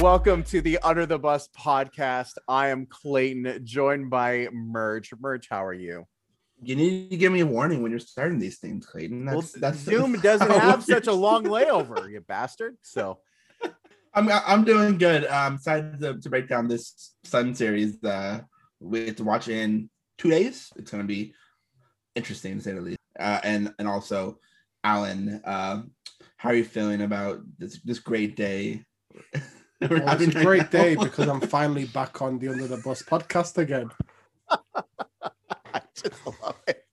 Welcome to the Under the Buss podcast. I am Clayton, joined by Merge. Merge, how are you? You need to give me a warning when you're starting these things, Clayton. That's, well, that's Zoom doesn't have such a long layover, you bastard. So I'm I'm doing good. I'm excited to, to break down this Sun series. Uh, we have to watch in two days. It's going to be interesting to say the least. Uh, and and also, Alen, uh, how are you feeling about this this great day? Well, it's a great day because I'm finally back on the Under the Buss podcast again. I just love it.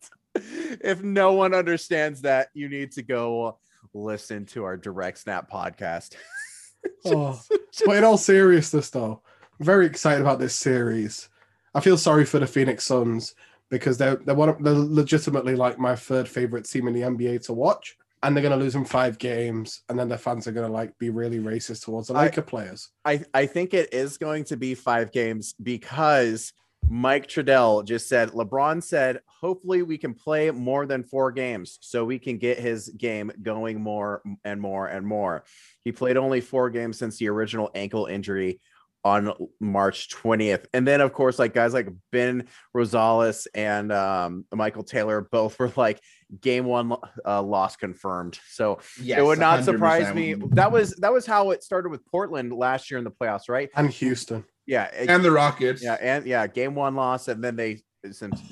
If no one understands that, you need to go uh, listen to our Direct Snap podcast. oh, but in all seriousness, though, I'm very excited about this series. I feel sorry for the Phoenix Suns because they're they're one of, they're legitimately like my third favorite team in the NBA to watch, and they're going to lose in five games, and then their fans are going to like be really racist towards the Laker players. I I think it is going to be five games because Mike Trudell just said LeBron said hopefully we can play more than four games so we can get his game going more and more and more. He played only four games since the original ankle injury on March 20th. And then, of course, like guys like Ben Rosales and um, Michael Taylor both were like game one uh, loss confirmed. So yes, it would not 100%. surprise me. That was that was how it started with Portland last year in the playoffs, right? And Houston. Yeah, and the Rockets. Yeah, and yeah, game one loss, and then they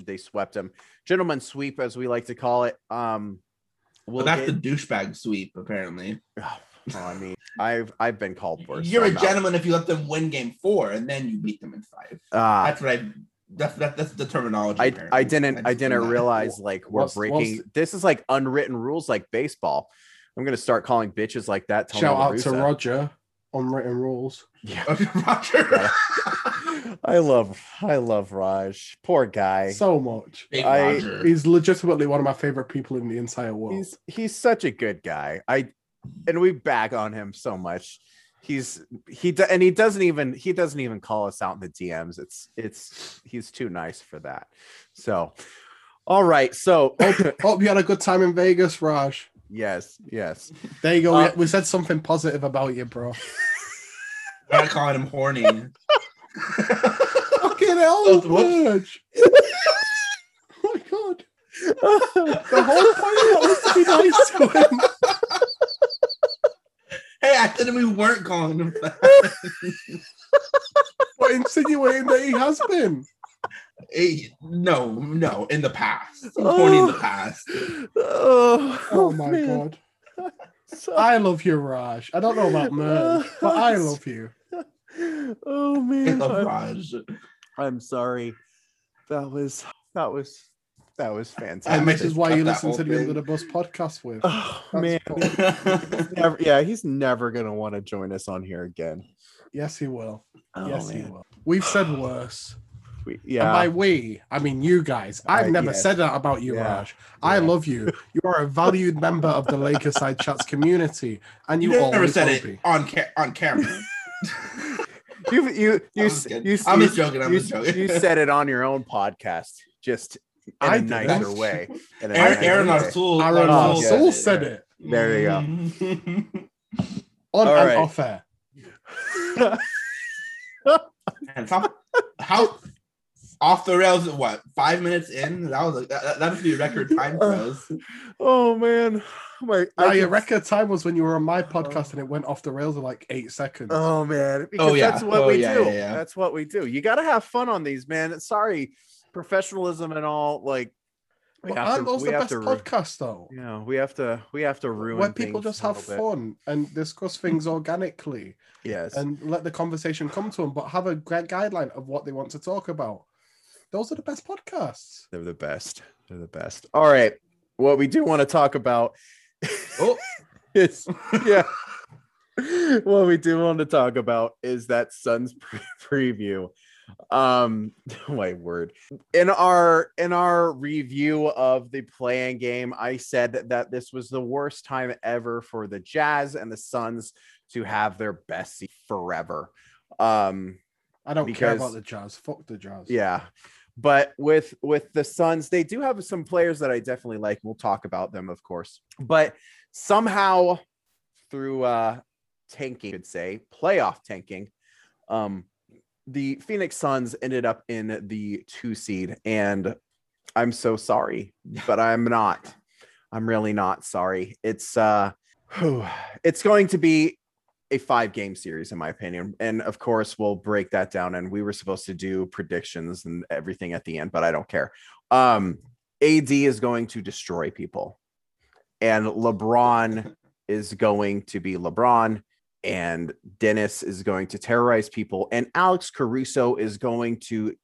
they swept them. Gentlemen sweep, as we like to call it. Um, we'll well, that's get... the douchebag sweep, apparently. Well, I mean, I've I've been called worse. You're so a gentleman if you let them win game four and then you beat them in five. Uh, that's what I. That's that, that's the terminology. I, I didn't I, I didn't realize cool. like we're what's, breaking. What's, this is like unwritten rules like baseball. I'm gonna start calling bitches like that. Tony Shout out to Roger. Unwritten rules. Yeah, Roger. I love I love Raj. Poor guy. So much. I, he's legitimately one of my favorite people in the entire world. He's he's such a good guy. I and we back on him so much. He's he and he doesn't even he doesn't even call us out in the DMs. It's it's he's too nice for that. So, all right. So hope, hope you had a good time in Vegas, Raj. Yes, yes. There you go. Uh, we, we, said something positive about you, bro. We're not calling him horny. Fucking hell, oh, oh my god. the whole point was to be nice to him. Hey, I said we weren't calling him that. but insinuating that he has been. Hey, no, no, in the past. Oh, in the past. Oh, oh my man. god. So... I love you, Raj. I don't know about Merv, but I love you. Oh man. I love Raj. I'm sorry. That was that was that was fantastic. And this is why you listen to the Under the Buss podcast with. Oh man, never, yeah, he's never gonna want to join us on here again. Yes, he will. Oh, yes, man. he will. We've said worse. We, yeah. And by we, I mean you guys. I've never yes. said that about you, yeah. Raj. Yeah. I love you. You are a valued member of the Lakerside Chats community, and you, you never said it be. on ca- on camera. you you you you, you, I'm just joking. I'm just joking. You said it on your own podcast. Just in I a nicer did. way. In a Aaron, Aaron Arsul, Aaron Arsul said oh, it. There you go. On All and right. off air. and how, how off the rails? What five minutes in? That was a, that, that would be record time for us. Oh man. My, no, your record time was when you were on my podcast and it went off the rails in like eight seconds. Oh man, because oh, yeah. that's what oh, we yeah, do. Yeah, that's what we do. You got to have fun on these, man. Sorry, professionalism and all like well, aren't to, those the best to, podcasts though? Yeah, we have to we have to ruin where people just have fun and discuss things organically. Yes, and let the conversation come to them, but have a great guideline of what they want to talk about. Those are the best podcasts. They're the best. They're the best. All right, what we do want to talk about. Oh, is yeah. what we do want to talk about is that Suns pre- preview um my word. In our in our review of the playing game i said that, that this was the worst time ever for the jazz and the suns to have their best seat forever. Um i don't because, care about the jazz. Fuck the jazz. Yeah. But with with the suns they do have some players that i definitely like. We'll talk about them of course. But somehow through uh tanking, I could say, playoff tanking. Um, the Phoenix Suns ended up in the two seed, and I'm so sorry, but I'm not. I'm really not sorry. It's uh, it's going to be a five game series in my opinion and of course we'll break that down and we were supposed to do predictions and everything at the end but i don't care um ad is going to destroy people and lebron is going to be lebron and dennis is going to terrorize people and alex caruso is going to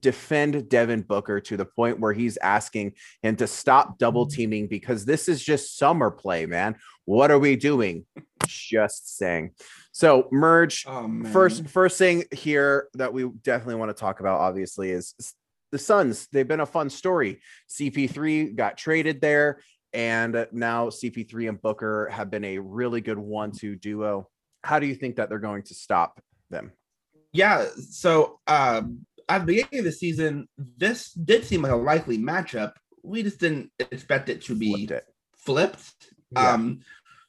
defend devin booker to the point where he's asking him to stop double mm-hmm. teaming because this is just summer play man what are we doing just saying. So merge Oh, first first thing here that we definitely want to talk about obviously is the Suns. They've been a fun story. CP3 got traded there and now CP3 and Booker have been a really good one-two duo. How do you think that they're going to stop them? Yeah. So um, at the beginning of the season, this did seem like a likely matchup. We just didn't expect it to be Flipped it. flipped. Yeah. Um,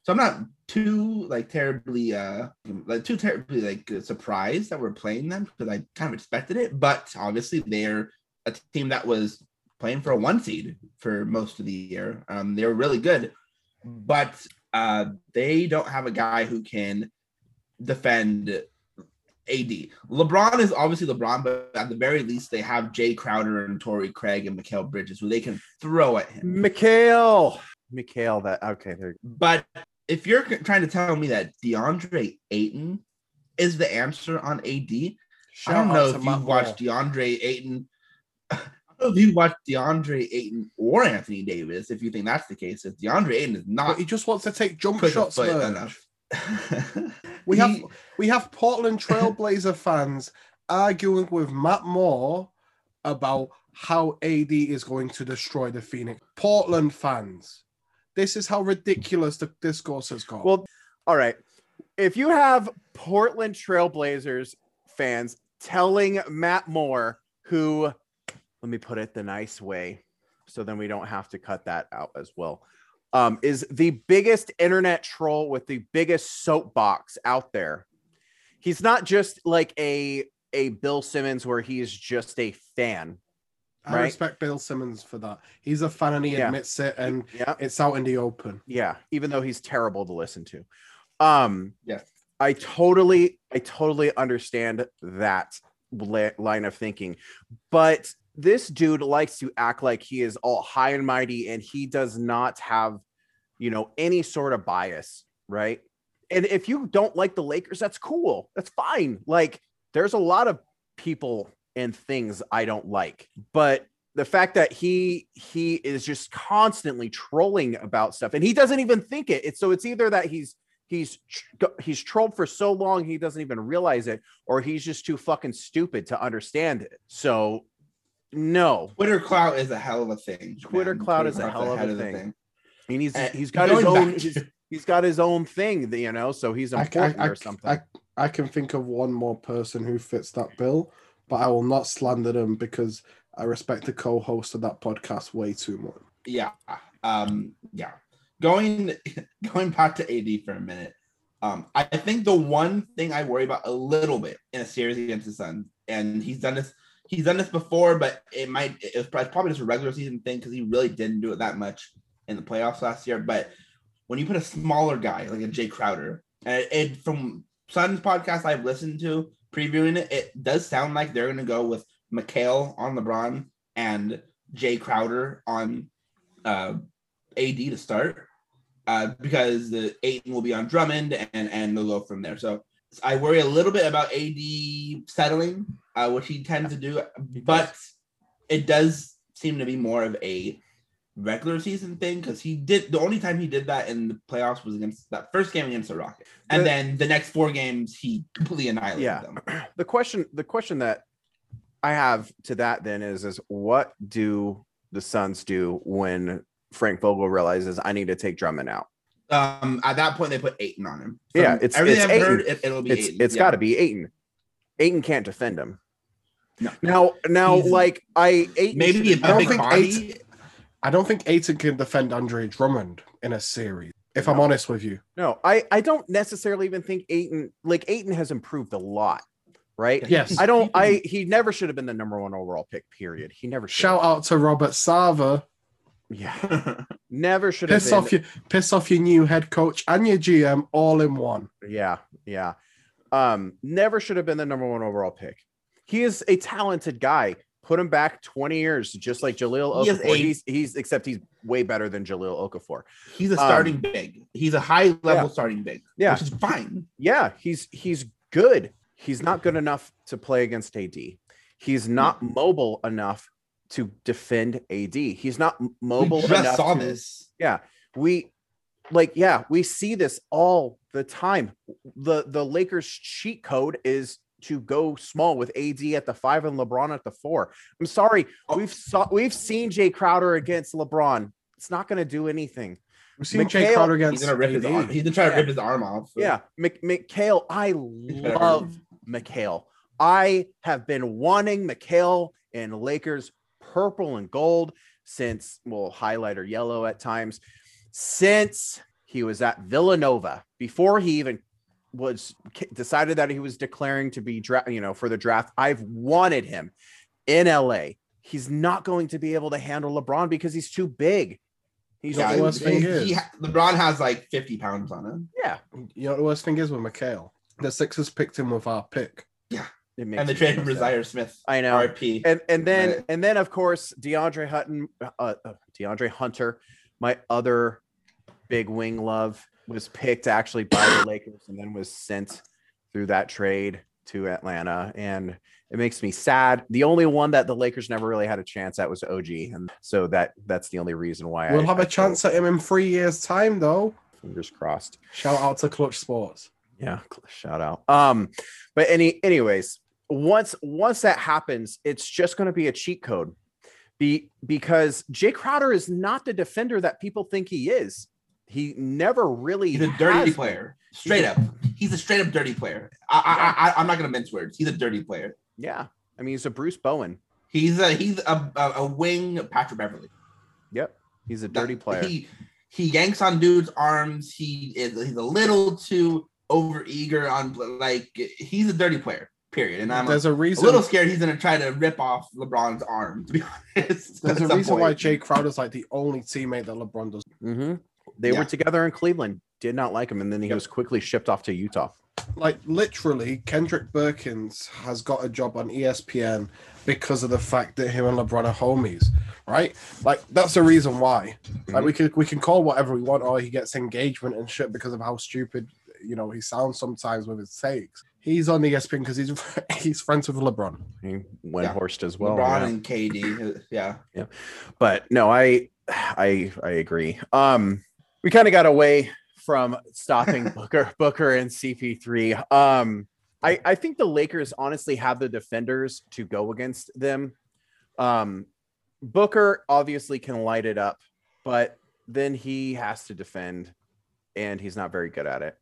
so I'm not too like terribly uh like too terribly like surprised that we're playing them because I kind of expected it. But obviously they're a team that was playing for a one seed for most of the year. Um, they were really good, but uh, they don't have a guy who can defend AD. LeBron is obviously LeBron, but at the very least, they have Jae Crowder and Torrey Craig and Mikael Bridges who they can throw at him. Mikhail. Mikhail that okay there. But if you're trying to tell me that DeAndre Ayton is the answer on AD, I don't know if you've watched DeAndre Ayton. I don't know if you watched DeAndre Ayton or Anthony Davis. If you think that's the case, if DeAndre Ayton is But not he just wants to take jump shots of foot Merge. enough. We He- have we have Portland Trailblazer fans arguing with Matt Moore about how AD is going to destroy the Phoenix. Portland fans. This is how ridiculous the discourse has got. Well, all right. If you have Portland Trailblazers fans telling Matt Moore, who, let me put it the nice way, so then we don't have to cut that out as well, um, is the biggest internet troll with the biggest soapbox out there. He's not just like a a Bill Simmons where he's just a fan. I right. respect Bill Simmons for that. He's a fan and he Yeah. admits it, and Yeah. it's out in the open. yeah even though he's terrible to listen to um Yeah. i totally i totally understand that li- line of thinking but this dude likes to act like he is all high and mighty and he does not have you know any sort of bias right? And if you don't like the lakers that's cool. That's fine. Like there's a lot of people and things i don't like. But the fact that he he is just constantly trolling about stuff and he doesn't even think it. It's so it's either that he's he's he's trolled for so long he doesn't even realize it or he's just too fucking stupid to understand it. So no Twitter clout is a hell of a thing. Twitter man. clout is a hell of a the thing. and he's Uh, he's got his own he's, he's got his own thing you know so he's I, I, important I, or something I, I can think of one more person who fits that bill, but I will not slander them because I respect the co-host of that podcast way too much. yeah um yeah going going back to ad for a minute um i think the one thing i worry about a little bit in a series against the suns and he's done this he's done this before but it might it was probably just a regular season thing because he really didn't do it that much in the playoffs last year but when you put a smaller guy like a jae crowder and it, from suns podcast i've listened to previewing it it does sound like they're going to go with McHale on lebron and jae crowder on uh, AD to start uh, because the Ayton will be on Drummond and and they'll go from there. So I worry a little bit about AD settling, uh, which he tends to do, but it does seem to be more of a regular season thing because he did the only time he did that in the playoffs was against that first game against the Rockets, and The- then the next four games he completely annihilated Yeah. them. the question the question that I have to that then is is what do the Suns do when Frank Vogel realizes I need to take Drummond out? Um, at that point they put Ayton on him. Yeah, it's- everything it's I've heard. It, it'll be It's Ayton. it's Yeah. got to be Ayton. Ayton can't defend him. No. Now now He's- like I Ayton maybe a I don't big think body. I don't think Ayton can defend Andre Drummond in a series. If I'm honest with you, No, I I don't necessarily even think Ayton like Ayton has improved a lot, right? yes. I don't. I he never should have been the number one overall pick. Period. He never should. Shout out to Robert Sarver. Yeah, never should have Piss been. off your piss off your new head coach and your GM all in one. Yeah, yeah. Um, never should have been the number one overall pick. He is a talented guy. Put him back 20 years, just like Jaleel He Okafor. a- He's he's except he's way better than Jahlil Okafor. He's a Um, starting big. He's a high level yeah. starting big. Yeah. Which is fine. Yeah, he's he's good. He's not good enough to play against AD. He's not mobile enough to defend AD. He's not m- mobile we just enough saw to- this. Yeah, we like yeah, we see this all the time. The the Lakers cheat code is to go small with AD at the 5 and LeBron at the 4. I'm sorry. Oh. We've saw we've seen Jae Crowder against LeBron. It's not going to do anything. We've seen Jae Mikhail- Crowder He's against gonna rip his AD. arm. He's gonna try to rip his arm off. Yeah, Mc, McHale, I love McHale. I have been wanting McHale in Lakers purple and gold since, well, highlighter yellow at times, since he was at Villanova before he even was decided that he was declaring to be draft, you know, for the draft. I've wanted him in LA. He's not going to be able to handle LeBron because he's too big. He's Yeah, too the worst thing he- is- he LeBron has like 50 pounds on him. yeah. You know what the worst thing is with McHale? The Sixers picked him with our pick. It makes And they me traded so for sad. Zhaire Smith. I know. RP. and and then Right. and then of course DeAndre Hutton, uh, uh, DeAndre Hunter, my other big wing love, was picked actually by the Lakers and then was sent through that trade to Atlanta, and it makes me sad. The only one that the Lakers never really had a chance at was OG, and so that that's the only reason why We'll I, have I a chance at him in three years' time, though. Fingers crossed. Shout out to Clutch Sports. yeah shout out um but any anyways once once that happens it's just going to be a cheat code be because jae crowder is not the defender that people think he is he never really He's a dirty player. Straight up. He's a straight up dirty player. I, I, I, I'm not gonna mince words. He's a dirty player. yeah i mean he's a bruce bowen He's a he's a, a, a wing Patrick Beverley. yep he's a dirty player He he yanks on dudes' arms. He is he's a little too over eager on like he's a dirty player. Period. And I'm a, There's a a reason. little scared he's gonna try to rip off LeBron's arm. To be honest, There's a some reason why point. Jae Crowder's like the only teammate that LeBron does. hmm they Yeah. were together in cleveland did not like him and then he Yep. was quickly shipped off to utah Like literally, Kendrick Perkins has got a job on ESPN because of the fact that him and LeBron are homies, right? Like that's the reason why. Like we could we can call whatever we want, or he gets engagement and shit because of how stupid you know he sounds sometimes with his takes. He's on the ESPN because he's he's friends with LeBron. he went Windhorst as well LeBron yeah. and KD. Yeah. but no i i i agree um we kind of got away from stopping booker booker and cp3 um i i think the lakers honestly have the defenders to go against them um booker obviously can light it up but then he has to defend and he's not very good at it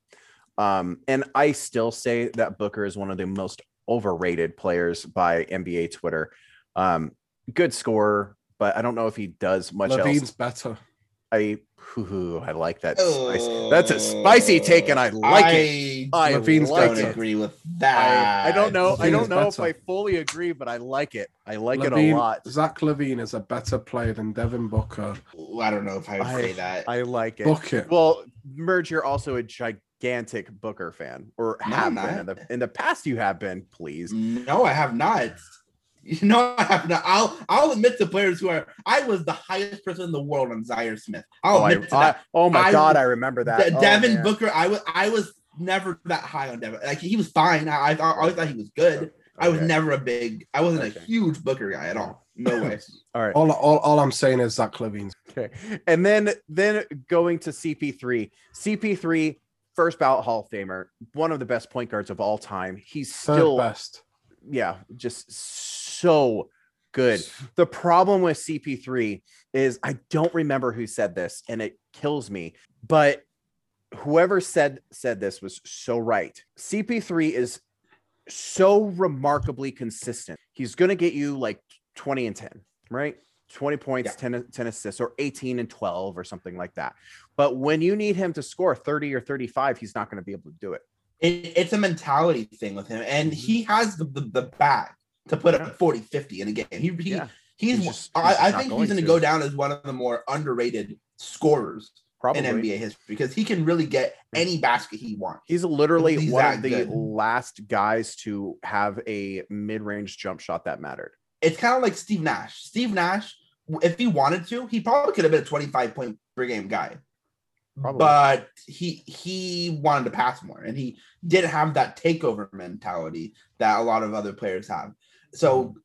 um and i still say that booker is one of the most overrated players by nba twitter um good scorer but i don't know if he does much LaVine's else better. i hoo, i like that spicy. that's a spicy take and i like it I i LaVine's like don't it agree with that. I don't know i don't is know if i fully agree but i like it i like LaVine, it a lot Zach LaVine is a better player than Devin Booker. I don't know if I would I- say that. i like it Book it. well merge you're also a gigantic booker fan or have I'm been in the, in the past you have been please No, I have not. No, I have not. I'll I'll admit to players who are. I was the highest person in the world on Zhaire Smith. I'll oh, I, admit to I- oh my I god i remember that De- Oh, Devin man. Booker. I was I was never that high on Devin. Like he was fine. I, I, thought- always thought he was good. I was never a big. I wasn't Okay. a huge Booker guy at all. No way. all right All, all, all I'm saying is Zach LaVine's. Okay. And then then going to CP3. CP3 first ballot Hall of Famer, one of the best point guards of all time. He's Third still best. yeah, just so good. The problem with CP3 is I don't remember who said this and it kills me, but whoever said said this was so right. CP3 is so remarkably consistent. He's going to get you like 20 and 10, right? 20 points, Yeah. 10, 10 assists, or 18 and 12 or something like that. But when you need him to score 30 or 35, he's not going to be able to do it. it, it's a mentality thing with him, and he mm-hmm. has the, the, the bag to put up 40, 50 in a game. He, he Yeah. he's, He's just- I, just I think he's going to to. go down as one of the more underrated scorers Probably. in NBA history because he can really get any basket he wants. He's literally He's one of the good. last guys to have a mid-range jump shot that mattered. It's kind of like Steve Nash. Steve Nash, if he wanted to, he probably could have been a 25 point per game guy. Probably. But he he wanted to pass more and he didn't have that takeover mentality that a lot of other players have. So mm-hmm.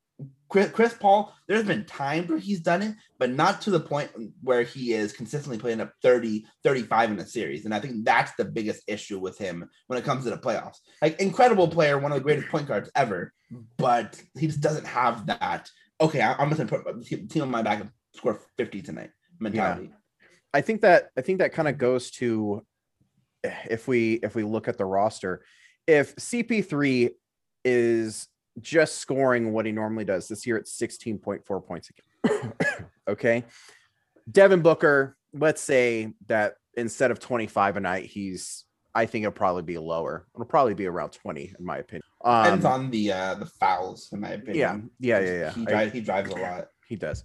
Chris, Chris Paul, there's been times where he's done it, but not to the point where he is consistently playing up 30, 35 in a series. And I think that's the biggest issue with him when it comes to the playoffs. Like incredible player, one of the greatest point guards ever, but he just doesn't have that. Okay, I'm just gonna put the team on my back and score 50 tonight mentality. I think that I think that kind of goes to if we if we look at the roster, if CP3 is just scoring what he normally does this year at 16.4 points a game. okay. Devin Booker, let's say that instead of 25 a night, he's I think it'll probably be lower. It'll probably be around 20, in my opinion. Depends Um, on the uh the fouls, in my opinion. yeah, yeah, yeah, yeah. He I- drives, he drives a lot. he does.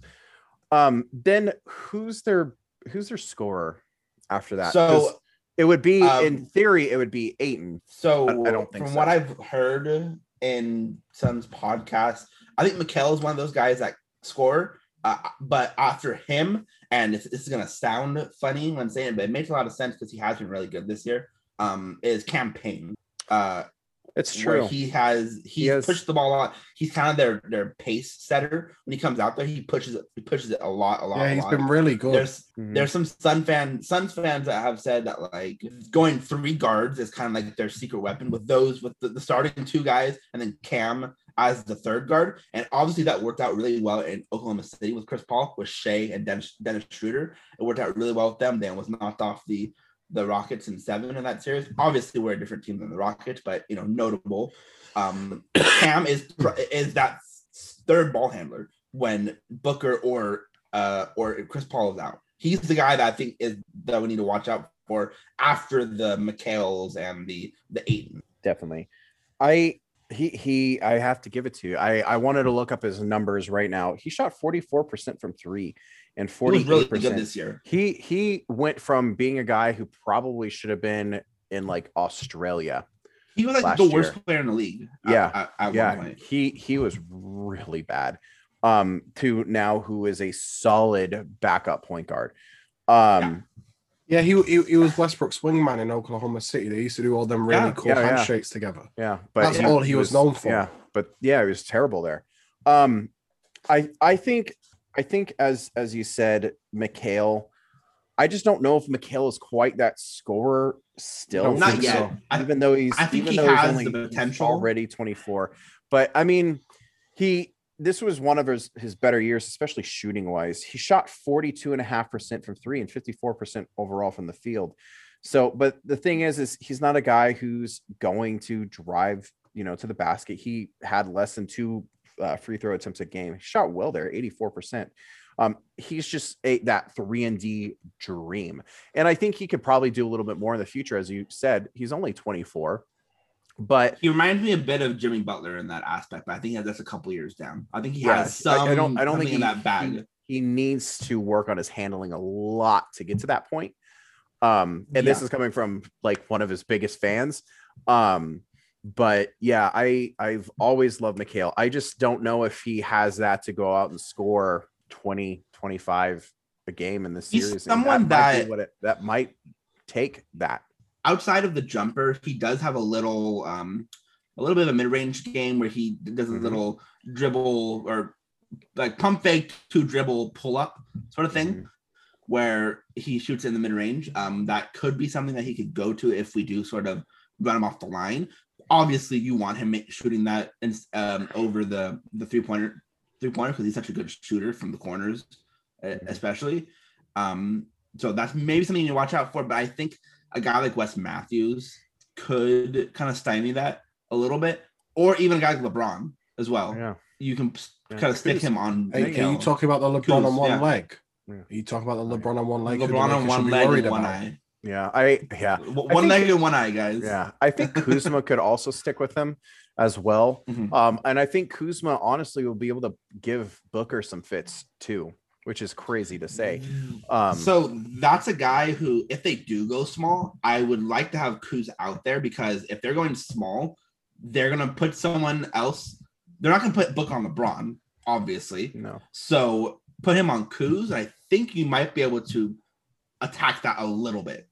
Um, then who's their who's their scorer after that? So it would be um, in theory, it would be Ayton. so I- I don't think from so. what I've heard in Sun's podcast, I think Mikel is one of those guys that score. Uh, but after him, and this, this is gonna sound funny when saying it, but it makes a lot of sense because he has been really good this year. Um, is Cam Payne. Uh, It's true. he has he, He has- pushed the ball a lot. He's kind of their their pace setter when he comes out there. He pushes it. He pushes it a lot, a lot. Yeah, a he's lot. been really good. There's Mhm. there's some Sun fan Suns fans that have said that like going three guards is kind of like their secret weapon with those with the, the starting two guys and then Cam as the third guard. And obviously that worked out really well in Oklahoma City with Chris Paul, with Shai and Dennis, Dennis Schroeder. It worked out really well with them. Dan was knocked off the the Rockets in seven in that series. Obviously, we're a different team than the Rockets, but you know, notable. Um, Cam is is that third ball handler when Booker or uh or Chris Paul is out. He's the guy that I think is that we need to watch out for after the McHale's and the the Ayton. definitely. I he he I have to give it to you. I I wanted to look up his numbers right now. He shot 44% from 3 and He was really 48%. good this year. he he went from being a guy who probably should have been in like Australia. He was like the worst year. player in the league. at- Yeah. at, at yeah, he he was really bad. Um to now who is a solid backup point guard. Um Yeah, he, he he was Westbrook's wingman in Oklahoma City. They used to do all them really Yeah, cool yeah, yeah. handshakes together. Yeah, but That's all he was known for. Yeah, but yeah, he was terrible there. Um, I I think I think as as you said, Mikhail. I just don't know if Mikhail is quite that scorer still. Don't yet. so. I- even though he's I think even he though he's has the potential. already 24. But I mean, he this was one of his his better years, especially shooting wise. He shot 42 and a half percent from three and 54 percent overall from the field. So, but the thing is, is he's not a guy who's going to drive, you know, to the basket. He had less than two uh, free throw attempts a game. He shot well there, 84 percent. Um, he's just a that three and D dream, and I think he could probably do a little bit more in the future. As you said, he's only 24, but He reminds me a bit of Jimmy Butler in that aspect, but I think that's a couple years down. I think he Yeah, has some. I, I don't. I don't think he, that bag. He, he needs to work on his handling a lot to get to that point. Um, and this is coming from like one of his biggest fans. Um, but yeah, I I've always loved Mikhail. I just don't know if he has that to go out and score 20, 25 a game in this He's series. and someone that- what it, that might take that. outside of the jumper, he does have a little um a little bit of a mid-range game where he does a Mhm. little dribble or like pump fake to dribble pull up sort of thing Mhm. where he shoots in the mid-range. Um that could be something that he could go to if we do sort of run him off the line. Obviously, you want him make, shooting that in, um, over the the three-pointer three-pointer because he's such a good shooter from the corners, uh, Mhm. especially. Um, so that's maybe something you watch out for. But I think a guy like Wes Matthews could kind of stymie that a little bit, or even a guy like LeBron as well. Yeah. you can Yeah. kind of stick him on. Hey, Mikhail. are you talking about the LeBron Kuz, on one yeah. leg? Yeah. Are you talking about the LeBron on one leg? LeBron on one leg and one about? eye. Yeah, I yeah W- I One think- leg and one eye, guys. yeah. I think Kuzma could also stick with him as well. Mhm. Um, and I think Kuzma honestly will be able to give Booker some fits too, which is crazy to say. Um, so that's a guy who, if they do go small, I would like to have Kuz out there because if they're going small, they're gonna put someone else. They're not gonna put Book on LeBron, obviously. no, So put him on Kuz. I think you might be able to attack that a little bit.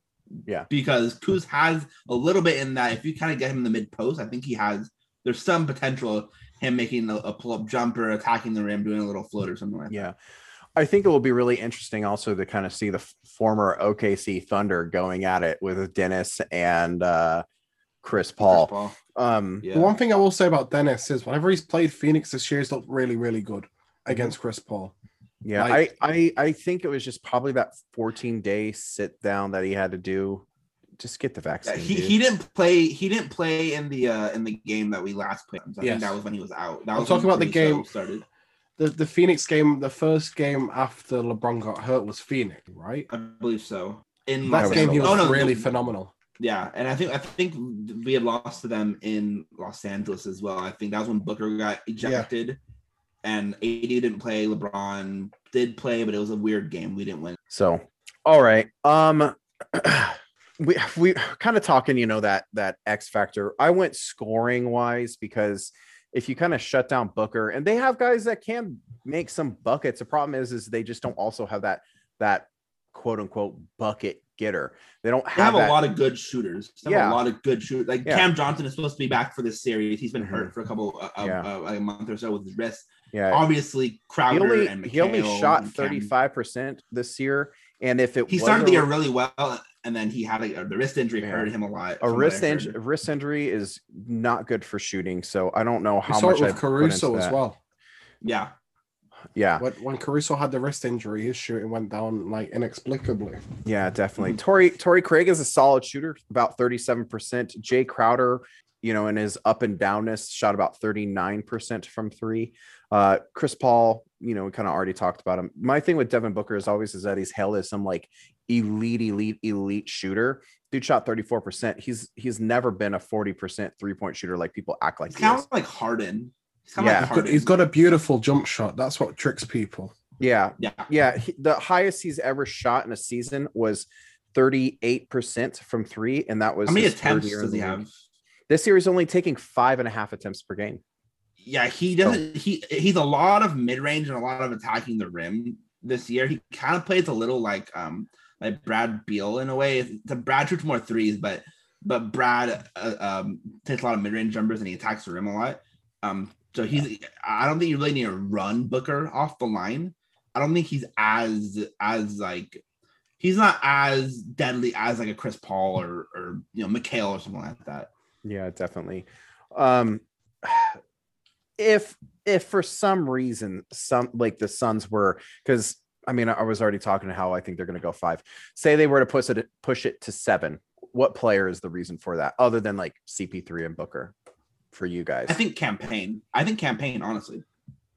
Yeah. Because Kuz has a little bit in that. If you kind of get him in the mid post, I think he has. There's some potential him making a, a pull up jumper, attacking the rim, doing a little float or something like that. yeah. I think it will be really interesting also to kind of see the former OKC Thunder going at it with Dennis and uh, Chris Paul. Chris Paul. Um, Yeah. The one thing I will say about Dennis is whenever he's played Phoenix this year, he's looked really, really good against Chris Paul. Yeah, Like- I, I I think it was just probably that 14 day sit down that he had to do. Just get the Yeah, vaccine. he, dude. he didn't play he didn't play in the uh in the game that we last played. I Yes. think that was when he was out. That I'm was talking about the game- started. The the Phoenix game, the first game after LeBron got hurt was Phoenix, right? I believe so. In That game he was Oh, no, really no, phenomenal. Yeah, and I think I think we had lost to them in Los Angeles as well. I think that was when Booker got ejected, and AD didn't play. LeBron did play, but it was a weird game. We didn't win. So, all right. Um, we we kind of talking, you know, that that X factor. I went scoring wise because if you kind of shut down Booker, and they have guys that can make some buckets. The problem is, is they just don't also have that that quote unquote bucket getter. They don't They have, have, a lot of good shooters. They have Yeah. a lot of good shooters. Like Yeah. Cam Johnson is supposed to be back for this series. He's been Mhm. hurt for a couple, uh, Yeah. uh, a month or so with his wrist. Yeah, Obviously, he Crowder only and he only shot thirty five percent this year, and if it He started the year really well, and then he had a, the wrist injury Yeah. hurt him a lot. a wrist injury, wrist injury is not good for shooting. So I don't know how much with Caruso as well. Yeah, Yeah, When, when Caruso had the wrist injury, his shooting went down like inexplicably. yeah, definitely. Mhm. Torrey Torrey Craig is a solid shooter, about thirty seven percent. Jae Crowder, you know, in his up and downness, shot about thirty nine percent from three. Uh, Chris Paul, you know, we kind of already talked about him. My thing with Devin Booker is always is that he's hailed as some like elite, elite, elite shooter. Dude shot 34%. He's he's never been a 40% three-point shooter like people act like he's he kind is. of like Harden. He's kind Yeah. like He's got, he's got a beautiful jump shot. That's what tricks people. Yeah, yeah. yeah. he- the highest he's ever shot in a season was 38% from three, and that was How many attempts does he league. have? This year he's only taking five and a half attempts per game. Yeah, he doesn't. He he's a lot of mid range and a lot of attacking the rim this year. He kind of plays a little like um like Brad Beal in a way. The Brad shoots more threes, but but Brad uh, um takes a lot of mid range jumpers and he attacks the rim a lot. Um, so he's. I don't think you really need to run Booker off the line. I don't think he's as as like he's not as deadly as like a Chris Paul or or you know McHale or something like that. Yeah, definitely. Um if if for some reason some like the Suns were because I mean I was already talking to how I think they're going to go five. Say they were to push it push it to seven. What player is the reason for that other than like CP3 and Booker for you guys? I think Cam Payne. I think Cam Payne. Honestly,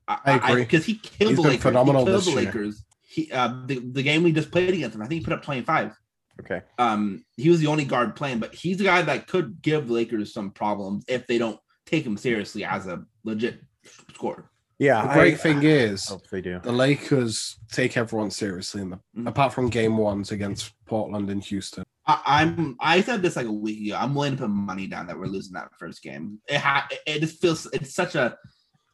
I agree. because he killed He's the Lakers. phenomenal he killed this the year. Lakers. He uh, the the game we just played against him. I think he put up twenty five. okay. Um, he was the only guard playing, but he's the guy that could give the Lakers some problems if they don't take him seriously as a legit scorer. Yeah. The great I- thing is hope they do. the Lakers take everyone seriously in the Mhm. apart from game ones against Portland and Houston. I, I'm I said this like a week ago. I'm willing to put money down that we're losing that first game. It ha- it just feels it's such a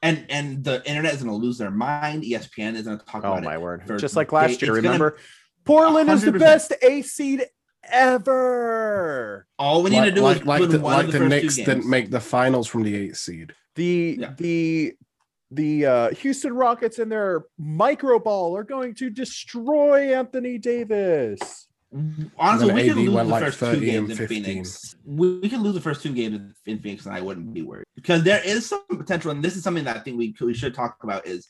and and the internet is gonna lose their mind. ESPN is gonna talk about it. Oh about my it. word. for Just like last day- year, it's gonna- remember? Portland is the best A seed ever. All we need like to do like, is like win the, one like of the the, first Knicks two didn't make the finals from the eight seed. The Yeah. the the uh, Houston Rockets and their micro ball are going to destroy Anthony Davis. Honestly, we could lose went the like first two games and in 15. Phoenix. We, we can lose the first two games in- in Phoenix, and I wouldn't be worried because there is some potential. And this is something that I think we we should talk about is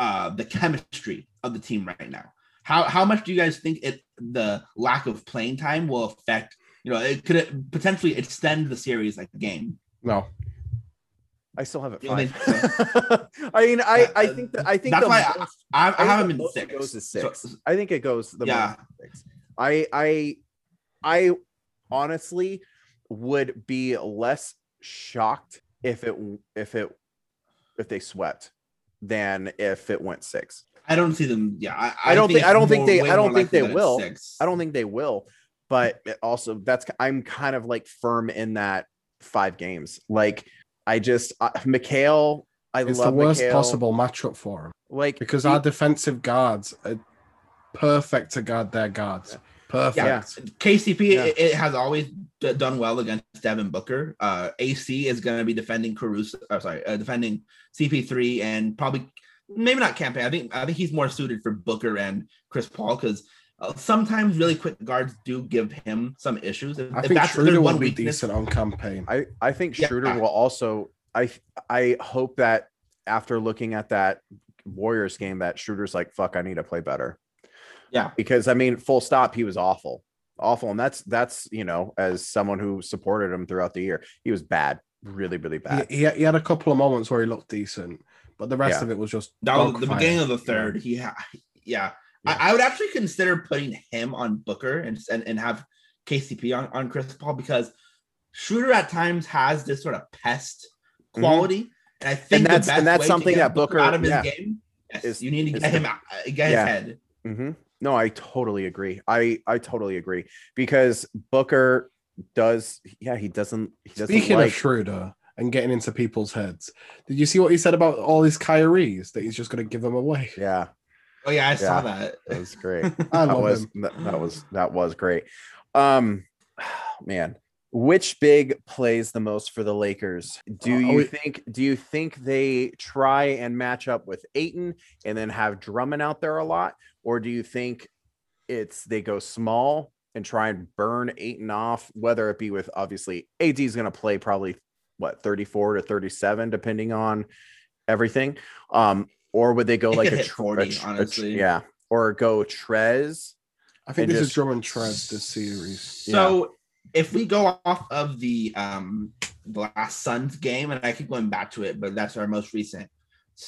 uh, the chemistry of the team right now. How how much do you guys think it the lack of playing time will affect? You know, it could potentially extend the series like game. No, I still have it You don't five. I mean, I I think that I think that's why I- most- I, I think haven't been it six. goes to So- I think it goes the Yeah. most to six. I I I honestly would be less shocked if it if it if they swept than if it went six. I don't see them. Yeah, I, I don't think- it's I don't think they- I don't think they likely that it's will. I don't think they will, but it also that's I'm kind of like firm in that five games. Like I just uh, Mikhail, I It's the love worst Mikhail. possible matchup for him Like because he- our defensive guards are perfect to guard their guards. Perfect. Yeah. KCP Yeah. it, it has always d- done well against Devin Booker. Uh, AC is going to be defending Caruso. Or sorry, uh, defending CP3 and probably maybe not Cam Payne. I think I think he's more suited for Booker and Chris Paul because uh, sometimes really quick guards do give him some issues. If, I if think that's their Schroeder will one be weakness, decent on Cam Payne. I I think Yeah. Schroeder will also. I I hope that after looking at that Warriors game, that Schroeder's like, "Fuck, I need to play better." Yeah. because I mean, full stop, he was awful, awful, and that's that's you know, as someone who supported him throughout the year, he was bad, really, really bad. He, he, he had a couple of moments where he looked decent, but the rest Yeah. of it was just that was the dogfire. beginning of the third. He ha- yeah. Yeah. I, I would actually consider putting him on Booker and and, and have KCP on, on Chris Paul because Schroeder at times has this sort of pest Mhm. quality. And I think the that's- and that's something that Booker- out of his yeah, game yes, is- you need to get him out, uh, get Yeah. his head. hmm No, I totally agree. I I totally agree because Booker does. Yeah, he doesn't. He doesn't Speaking like. of Schroeder and getting into people's heads, did you see what he said about all his Kyries that he's just going to give them away? yeah, Oh yeah, I saw that. that was great. I that love was him. that, that was that was great. Um, man, which big plays the most for the Lakers? Do Uh, you think? Do you think they try and match up with Ayton and then have Drummond out there a lot, or do you think it's they go small and try and burn Ayton off? Whether it be with obviously AD is going to play probably what 34 to 37 depending on everything um or would they go like a, hit tr- 40, a tr- a tr- honestly. yeah or go Trez I think And this is just- Drummond Trez this series. So if we go off of the um the last Suns game, and I keep going back to it, but that's our most recent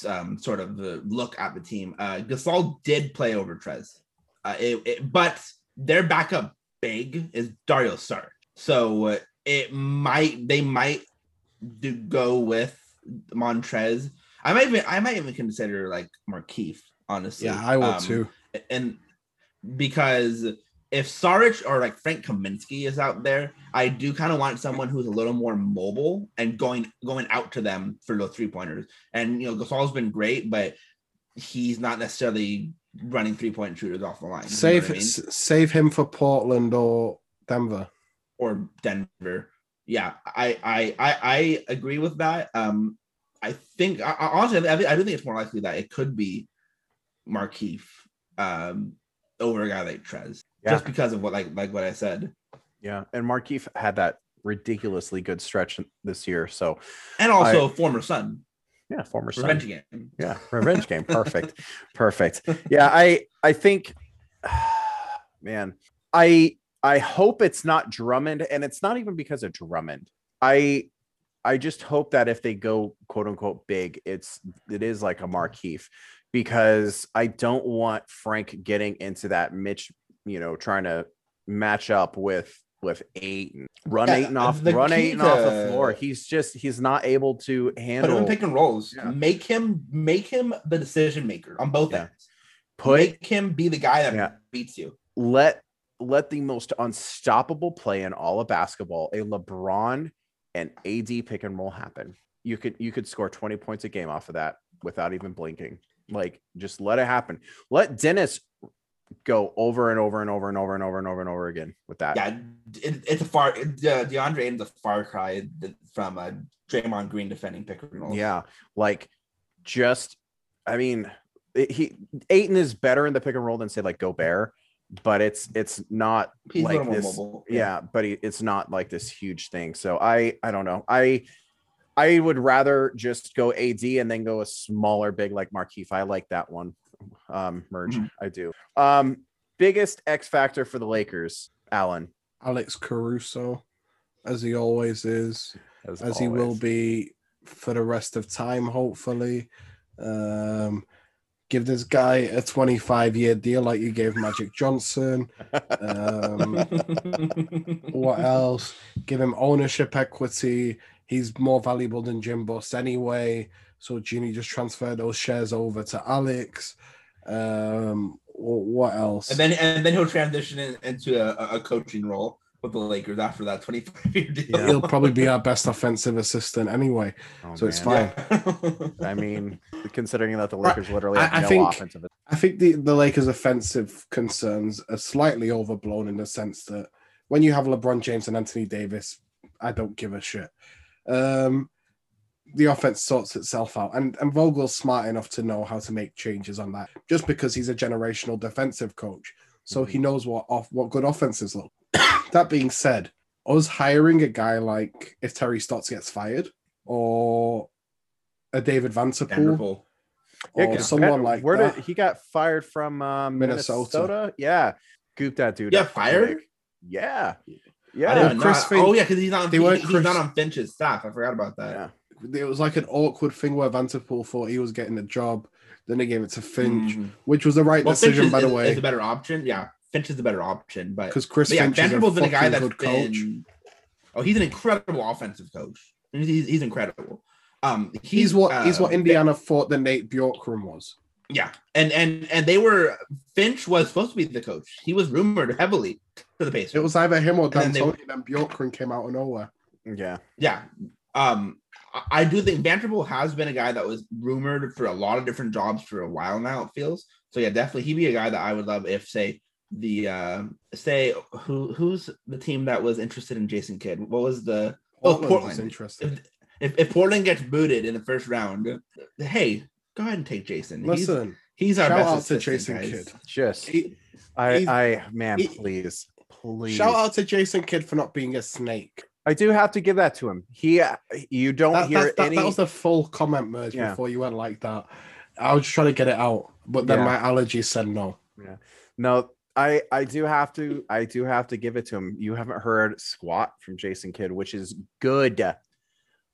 um sort of look at the team. Uh Gasol did play over Trez. Uh it, it- but their backup big is Dario Saric. So uh, it might they might do go with Montrez. I might even I might even consider like Markieff, honestly. Yeah, I would Um, too. and because if Saric or like Frank Kaminsky is out there, I do kind of want someone who's a little more mobile and going going out to them for those three pointers. And you know, Gasol's been great, but he's not necessarily running three point shooters off the line. Save I mean? save him for Portland or Denver. or Denver. Yeah, I I I, I agree with that. Um, I think I, honestly, I, I do think it's more likely that it could be Markieff um over a guy like Trez, Yeah. just because of what like like what I said, yeah and Markieff had that ridiculously good stretch this year so and also former son, yeah former son. revenge game. yeah revenge game perfect perfect yeah i i think man i i hope it's not drummond and it's not even because of drummond i i just hope that if they go quote unquote big it's it is like a markieff because i don't want frank getting into that mitch you know trying to match up with with Ayton, run Yeah, and off, the run key Ayton off the floor. He's just he's not able to Put him handle pick and rolls. Yeah. Make him make him the decision maker on both Yeah. ends. put make him be the guy that Yeah. beats you. let let the most unstoppable play in all of basketball, a LeBron and AD pick and roll happen. You could you could score 20 points a game off of that without even blinking. Like just let it happen. Let Dennis go over and over and over and over and over and over and over again with that. Yeah, it, it's a far. Uh, DeAndre Ayton's a far cry from uh, Draymond Green defending pick and roll. Yeah, like just I mean, it, he Ayton is better in the pick and roll than say like Gobert, but it's it's not he's like this. mobile. Yeah, but he, it's not like this huge thing. So I I don't know. I I would rather just go AD and then go a smaller big like Markieff. I like that one. Um merge. Mhm. I do. Um biggest X factor for the Lakers, Alen. Alex Caruso, as he always is, as he will be for the rest of time, hopefully. Um, give this guy a 25 year deal like you gave Magic Johnson. Um, what else? Give him ownership equity. He's more valuable than Jim Buss anyway. So Jeanie just transferred those shares over to Alex. Um, what else? and then and then he'll transition in, into a, a coaching role with the Lakers after that 25 year deal. Yeah. He'll probably be our best offensive assistant anyway. Oh, So it's fine. Yeah. I mean, considering that the Right. Lakers literally I- I no think- offensive. I think the, the Lakers' offensive concerns are slightly overblown in the sense that when you have LeBron James and Anthony Davis, I don't give a shit. Um, the offense sorts itself out, and and Vogel's smart enough to know how to make changes on that, just because he's a generational defensive coach, so he knows what off what good offenses look. that being said, us hiring a guy like if Terry Stotts gets fired, or a David Vanterpool, Wonderful. Yeah, or 'cause someone Ben- like where that. did he got fired from um, Minnesota. Minnesota? Yeah, goop that dude. Yeah, fired? quick. Yeah, I yeah, didn't. Chris Finch- oh yeah, because he's not. they He, he's Chris- not on Finch's staff. I forgot about that. yeah. It was like an awkward thing where Vanterpool thought he was getting the job. Then they gave it to Finch, Mhm. which was the right Well, decision, is, by the is- way, is a better option. Yeah, Finch is a better option, but, because Chris but yeah, Finch is a Vanterpool's been a guy fucking that's good coach. been. Oh, he's an incredible offensive coach. He's, he's, he's incredible. Um, He's what he's what uh, Indiana thought the Nate Bjorkgren was. Yeah, and and and they were Finch was supposed to be the coach. He was rumored heavily to the Pacers. It was either him or then they- D'Antoni, and then Bjorkgren came out of nowhere. yeah. yeah. Um, I- I do think Vanterpool has been a guy that was rumored for a lot of different jobs for a while now. It feels so. Yeah, definitely he'd be a guy that I would love if say the uh say who who's the team that was interested in Jason Kidd. What was the Oh, Portland was Portland. interested. if, if Portland gets booted in the first round? Hey, go ahead and take Jason. He's Listen, he's our shout best out to Jason guys. Kidd. Just He- I, I, man, he- please, please. shout out to Jason Kidd for not being a snake. I do have to give that to him. He, you don't That, hear that, that, any. that was the full comment merge Yeah. before you went like that. I was just trying to get it out, but then Yeah. my allergies said no. Yeah, no, I, I do have to, I do have to give it to him. You haven't heard squat from Jason Kidd, which is good,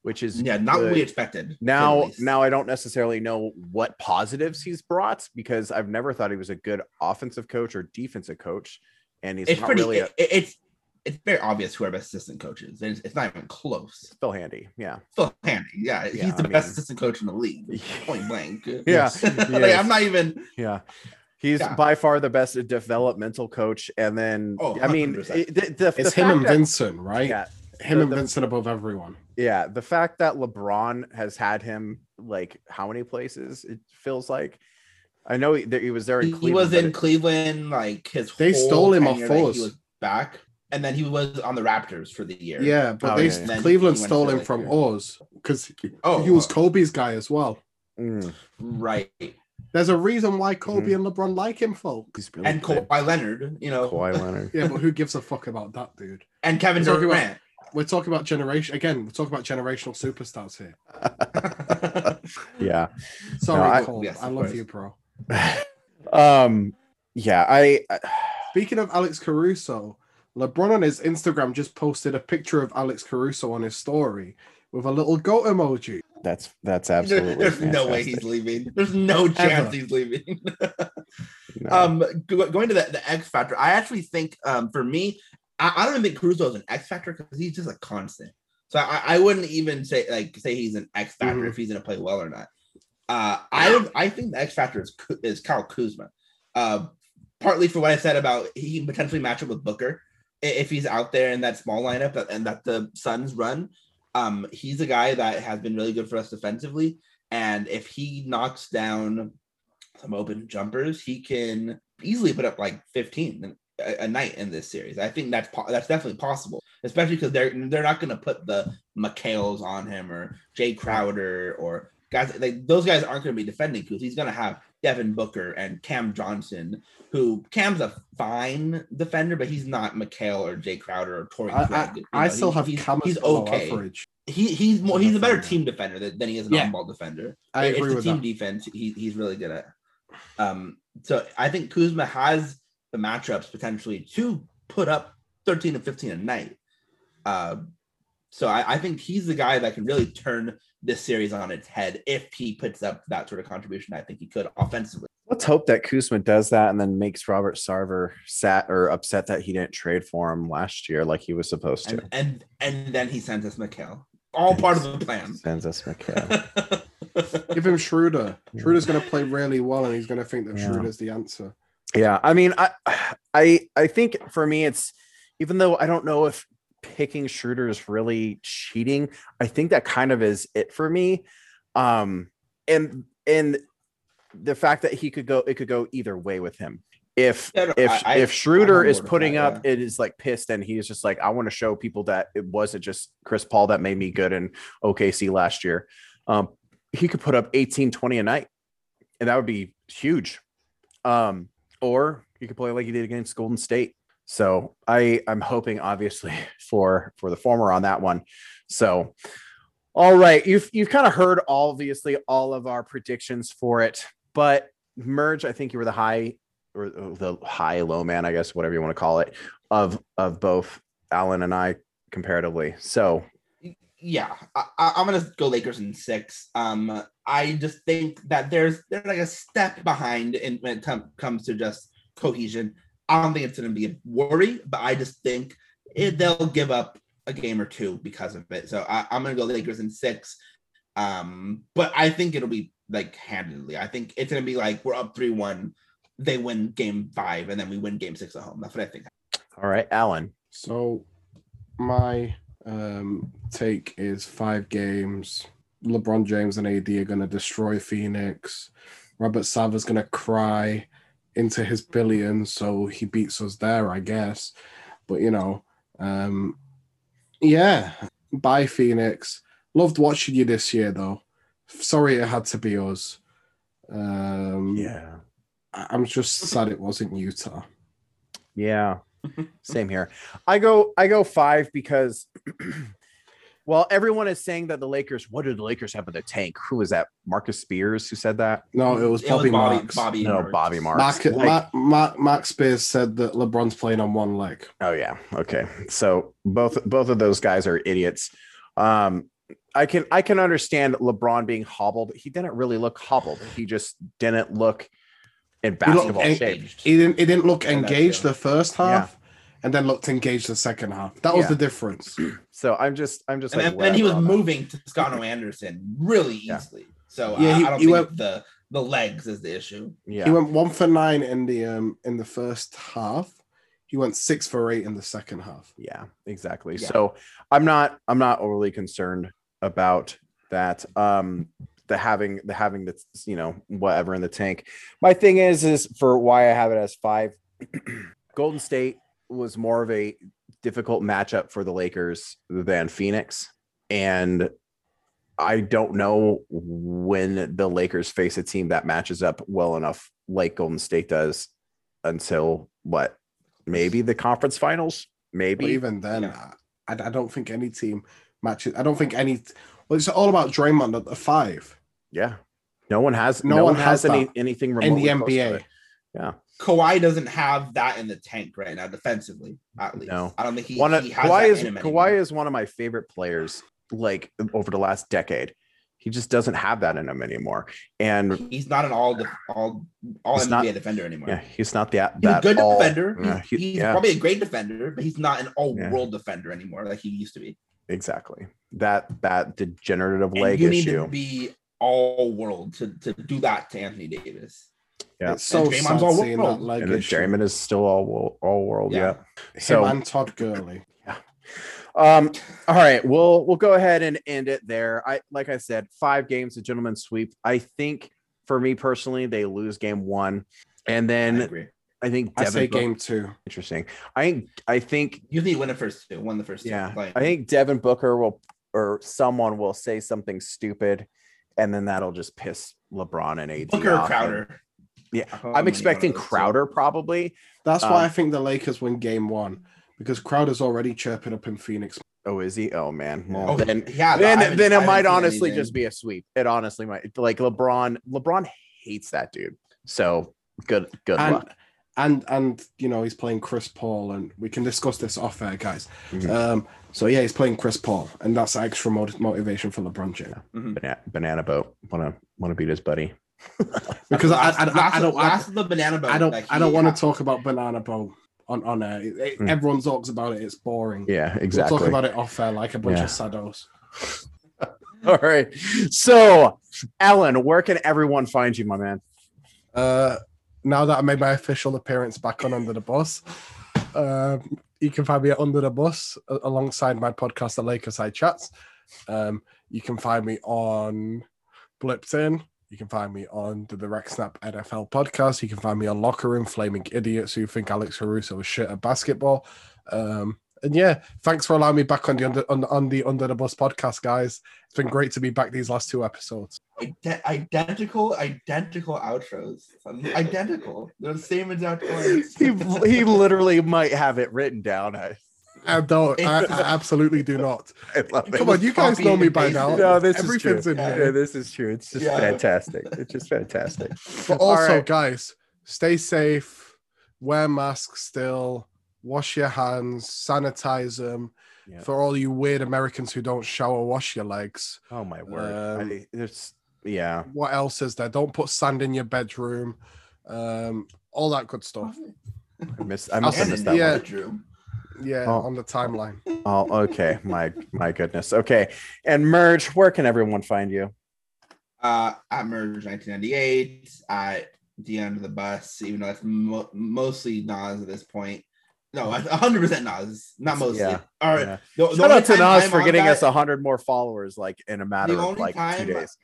which is Yeah, not what we expected. to say the Now, now I don't necessarily know what positives he's brought because I've never thought he was a good offensive coach or defensive coach, and he's it's not pretty. really a, it- it- it's it's very obvious who our best assistant coach is. It's, it's not even close. Phil handy. Yeah, Phil Handy, yeah, Yeah, he's the I best mean- assistant coach in the league, point blank. Yeah, like. I'm not even. yeah. He's Yeah. by far the best developmental coach, and then Oh, I mean, it- the, the, It's the him and fact that- Vincent, right? Yeah, him the- and the- Vincent above everyone. yeah. The fact that LeBron has had him like how many places it feels like. I know he, that he was there in He, Cleveland. was in it- Cleveland like his. They whole stole him off tenure that He was back, and then he was on the Raptors for the year. Yeah, but Oh, they yeah, yeah. Cleveland Then he went stole him from Lakers. Oz because Oh, he was Kobe's guy as well. Mm, right, There's a reason why Kobe Mhm. and LeBron like him, folks. he's really and good. Kawhi Leonard, you know, Kawhi Leonard. Yeah, but who gives a fuck about that, dude? and Kevin We're talking about- Durant. We're talking about generation again. We're talking about generational superstars here. yeah. Sorry, I- Cole. Yes, I love course. you, bro. um. Yeah. I. I Speaking of Alex Caruso, LeBron on his Instagram just posted a picture of Alex Caruso on his story with a little goat emoji. that's that's absolutely. There's no way he's leaving. There's no chance Ever. he's leaving. No. um, going to the, the X factor, I actually think um, for me, I, I don't even think Caruso is an X factor because he's just a constant. So I, I wouldn't even say like say he's an X factor Mhm. if he's going to play well or not. Uh, I would I think the X factor is Ku- is Kyle Kuzma. Uh, partly for what I said about he can potentially match up with Booker i- if he's out there in that small lineup and that the Suns run. Um, he's a guy that has been really good for us defensively, and if he knocks down some open jumpers, he can easily put up like 15 a, a night in this series. I think that's po- that's definitely possible, especially because they're they're not going to put the Mikal's on him or Jae Crowder or guys like those guys aren't going to be defending because he's going to have Devin Booker and Cam Johnson, who Cam's a fine defender, but he's not Mikal or Jae Crowder or Torrey I, Craig. I, still he- have he's, Cam as he's okay. He he's more he's a better team defender than, than he is an Yeah. on-ball defender. I It's agree the with team that. defense he, he's really good at. Um, so I think Kuzma has the matchups potentially to put up 13 and 15 a night. Uh, So I, I think he's the guy that can really turn this series on its head if he puts up that sort of contribution. I think he could offensively. Let's hope that Kuzma does that and then makes Robert Sarver sat or upset that he didn't trade for him last year like he was supposed to. And and, and then he sends us Mikal. All part of the plan. Sends us Mikal. Give him Schroeder. Schroeder's going to play really well, and he's going to think that Yeah. Schroeder's the answer. Yeah, I mean, I, I, I think for me, it's even though I don't know if picking Schroeder is really cheating. I think that kind of is it for me. Um, and and the fact that he could go, it could go either way with him. If Yeah, no, if I- if Schroeder is putting that, up, it is like pissed, and he's just like, I want to show people that it wasn't just Chris Paul that made me good in OKC last year. Um, he could put up 18, 20 a night, and that would be huge. Um, or he could play like he did against Golden State. So I I'm hoping obviously for for the former on that one. So all right, you've you've kind of heard obviously all of our predictions for it, but merge. I think you were the high or the high low man, I guess whatever you want to call it, of of both Alen and I comparatively. So yeah, I, I'm gonna go Lakers in six. Um, I just think that there's there's like a step behind in when it com- comes to just cohesion. I don't think it's gonna be a worry, but I just think it, they'll give up a game or two because of it. So I, I'm gonna go Lakers in six. Um, but I think it'll be like handedly. I think it's gonna be like we're up three one, they win game five, and then we win game six at home. That's what I think. all right, Alen. So my um, take is five games. LeBron James and AD are going to destroy Phoenix. Robert Sarver's going to cry into his billions, so he beats us there, I guess. But you know, um, yeah. Bye, Phoenix. Loved watching you this year, though. Sorry it had to be us. Um, Yeah. I- I'm just sad it wasn't Utah. Yeah. Same here. I go I go 5 because well, everyone is saying that the Lakers, what do the Lakers have in the tank? Who is that? Marcus Spears who said that? No, it was It Bobby, was Bobby, Marks. Bobby, No, Marks. Bobby Marks. Mark, Like- Mark, Mark, Marc Spears said that LeBron's playing on one leg. Oh yeah. Okay. So both both of those guys are idiots. Um I can I can understand LeBron being hobbled. He didn't really look hobbled. He just didn't look in looked basketball en- shape. He didn't. He didn't look engaged the first half, and then looked engaged the second half. That was Yeah. the difference. So I'm just I'm just and like then, then he was whatever on that. moving to Scotto Anderson really Yeah. easily. So Yeah, I, he- I don't he think went- the the legs is the issue. Yeah. He went one for nine in the um in the first half. He went six for eight in the second half. Yeah, exactly. Yeah. So I'm not I'm not overly concerned about that. Um the having the having the you know whatever in the tank. My thing is is for why I have it as five. Golden State was more of a difficult matchup for the Lakers than Phoenix, and I don't know when the Lakers face a team that matches up well enough like Golden State does until what maybe the conference finals maybe But even then, Yeah. I, I don't think any team matches. I don't think any. Well, it's all about Draymond at the five Yeah. No one has no, No one one has, has any anything in remotely the close to NBA. Yeah. Kawhi doesn't have that in the tank right now, defensively, at least. No. I don't think he, One of, he has Kawhi that is in him anymore. Kawhi is one of my favorite players like over the last decade. He just doesn't have that in him anymore. And He's not an all def- all all NBA not- defender anymore. yeah, he's not that He's a that good all- defender. yeah, he's he- he's yeah, probably a great defender, but he's not an all Yeah. world defender anymore like he used to be. exactly. That that degenerative And leg you need to be all world to, to do that to Anthony Davis. Yeah. It's so And Draymond's sad all seeing that world. leg and issue. Draymond is still all all world. Yeah. Yeah. Him So and Todd Gurley. Yeah. Um, all right, we'll we'll go ahead and end it there. I like I said, five games, a gentleman's sweep. I think for me personally, they lose game one, and I then agree. I think I Devin say Book- game two. interesting. I think I think You need to win the first two. Win the first two. yeah, Like, I think Devin Booker will or someone will say something stupid, and then that'll just piss LeBron and AD Booker off. Crowder. Yeah, Oh, I'm expecting one of those. Crowder probably. That's Um, why I think the Lakers win game one because Crowder's already chirping up in Phoenix. Oh, is he? Oh man. Well, Oh, then yeah. Then haven't- then it might honestly anything. just be a sweep. It honestly might like LeBron. LeBron hates that dude. So good good And luck. and and you know he's playing Chris Paul, and we can discuss this off air, guys. Mhm. Um, so yeah, he's playing Chris Paul, and that's extra motivation for LeBron James. Banana, banana boat. Wanna wanna beat his buddy. Because I, last, I, I, last, I don't, last of the banana boat. I don't, that I don't want to talk about banana boat on on air. It- it- Mm. Everyone talks about it. It's boring. Yeah, We'll exactly. talk about it off air like a bunch Yeah. of sados. All right. So, Alen, where can everyone find you, my man? Uh, now that I made my official appearance back on Under the Buss, um, you can find me at Under the Buss alongside my podcast, The Lakers Side Chats. Um, you can find me on Blipped In. You can find me on the Direct Snap NFL podcast. You can find me on Locker Room, Flaming Idiots who think Alex Caruso is shit at basketball. Um, and yeah, thanks for allowing me back on the under, on, on the Under the Buss podcast, guys. It's been great to be back these last two episodes. Ide- identical, identical outros. Identical. They're the same exact words. He he literally might have it written down. I, I don't. I, I absolutely do not. I love it. Come on, you guys know me by now. No, this Everything's is in true. Yeah. here. Yeah, this is true. It's just Yeah. fantastic. It's just fantastic. But also, right. guys, stay safe, wear masks still, wash your hands, sanitize them. Yeah. For all you weird Americans who don't shower, wash your legs. Oh my word. Um, I, there's yeah. What else is there? Don't put sand in your bedroom. Um, all that good stuff. I missed I must have And that Yeah. bedroom. Yeah, Oh. on the timeline. Oh, okay. My my goodness. Okay. And Merge, where can everyone find you? Uh, at Merge 1998, at the end of the bus, even though it's mo- mostly Nas at this point. No, 100% Nas, not mostly. Yeah, All right. Yeah. The, the Shout out to Nas for getting that- us hundred more followers like in a matter of only like two days.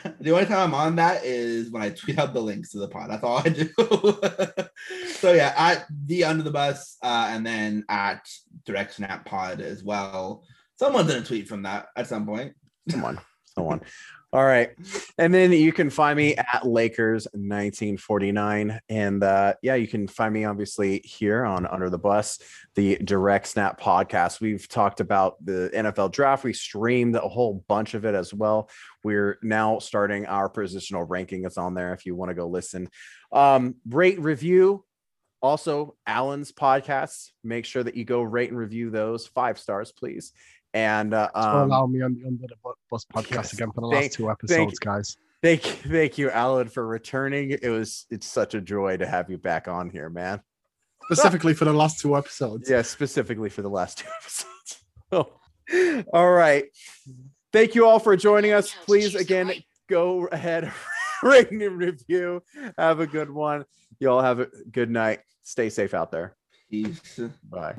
the only time I'm on that is when I tweet out the links to the pod. That's all I do. so yeah, at the under the bus, uh, and then at direct snap pod as well. Someone's gonna tweet from that at some point. Someone, someone. All right. And then you can find me at Lakers 1949. And uh, yeah, you can find me obviously here on Under the Buss, the Direct Snap podcast. We've talked about the NFL draft. We streamed a whole bunch of it as well. We're now starting our positional ranking. It's on there if you want to go listen. Um, rate, review. Also, Alen's podcasts. Make sure that you go rate and review those five stars, please. And uh, um, allowing me on the Under the Bu- Bus podcast yes. again for the Thank- last two thank- episodes, guys. Thank thank you, Alen, for returning. It was it's such a joy to have you back on here, man. Specifically for the last two episodes. Yeah, specifically for the last two episodes. Oh. All right. Thank you all for joining us. Please again go ahead, rate and review. Have a good one. You all have a good night. Stay safe out there. Peace. Bye.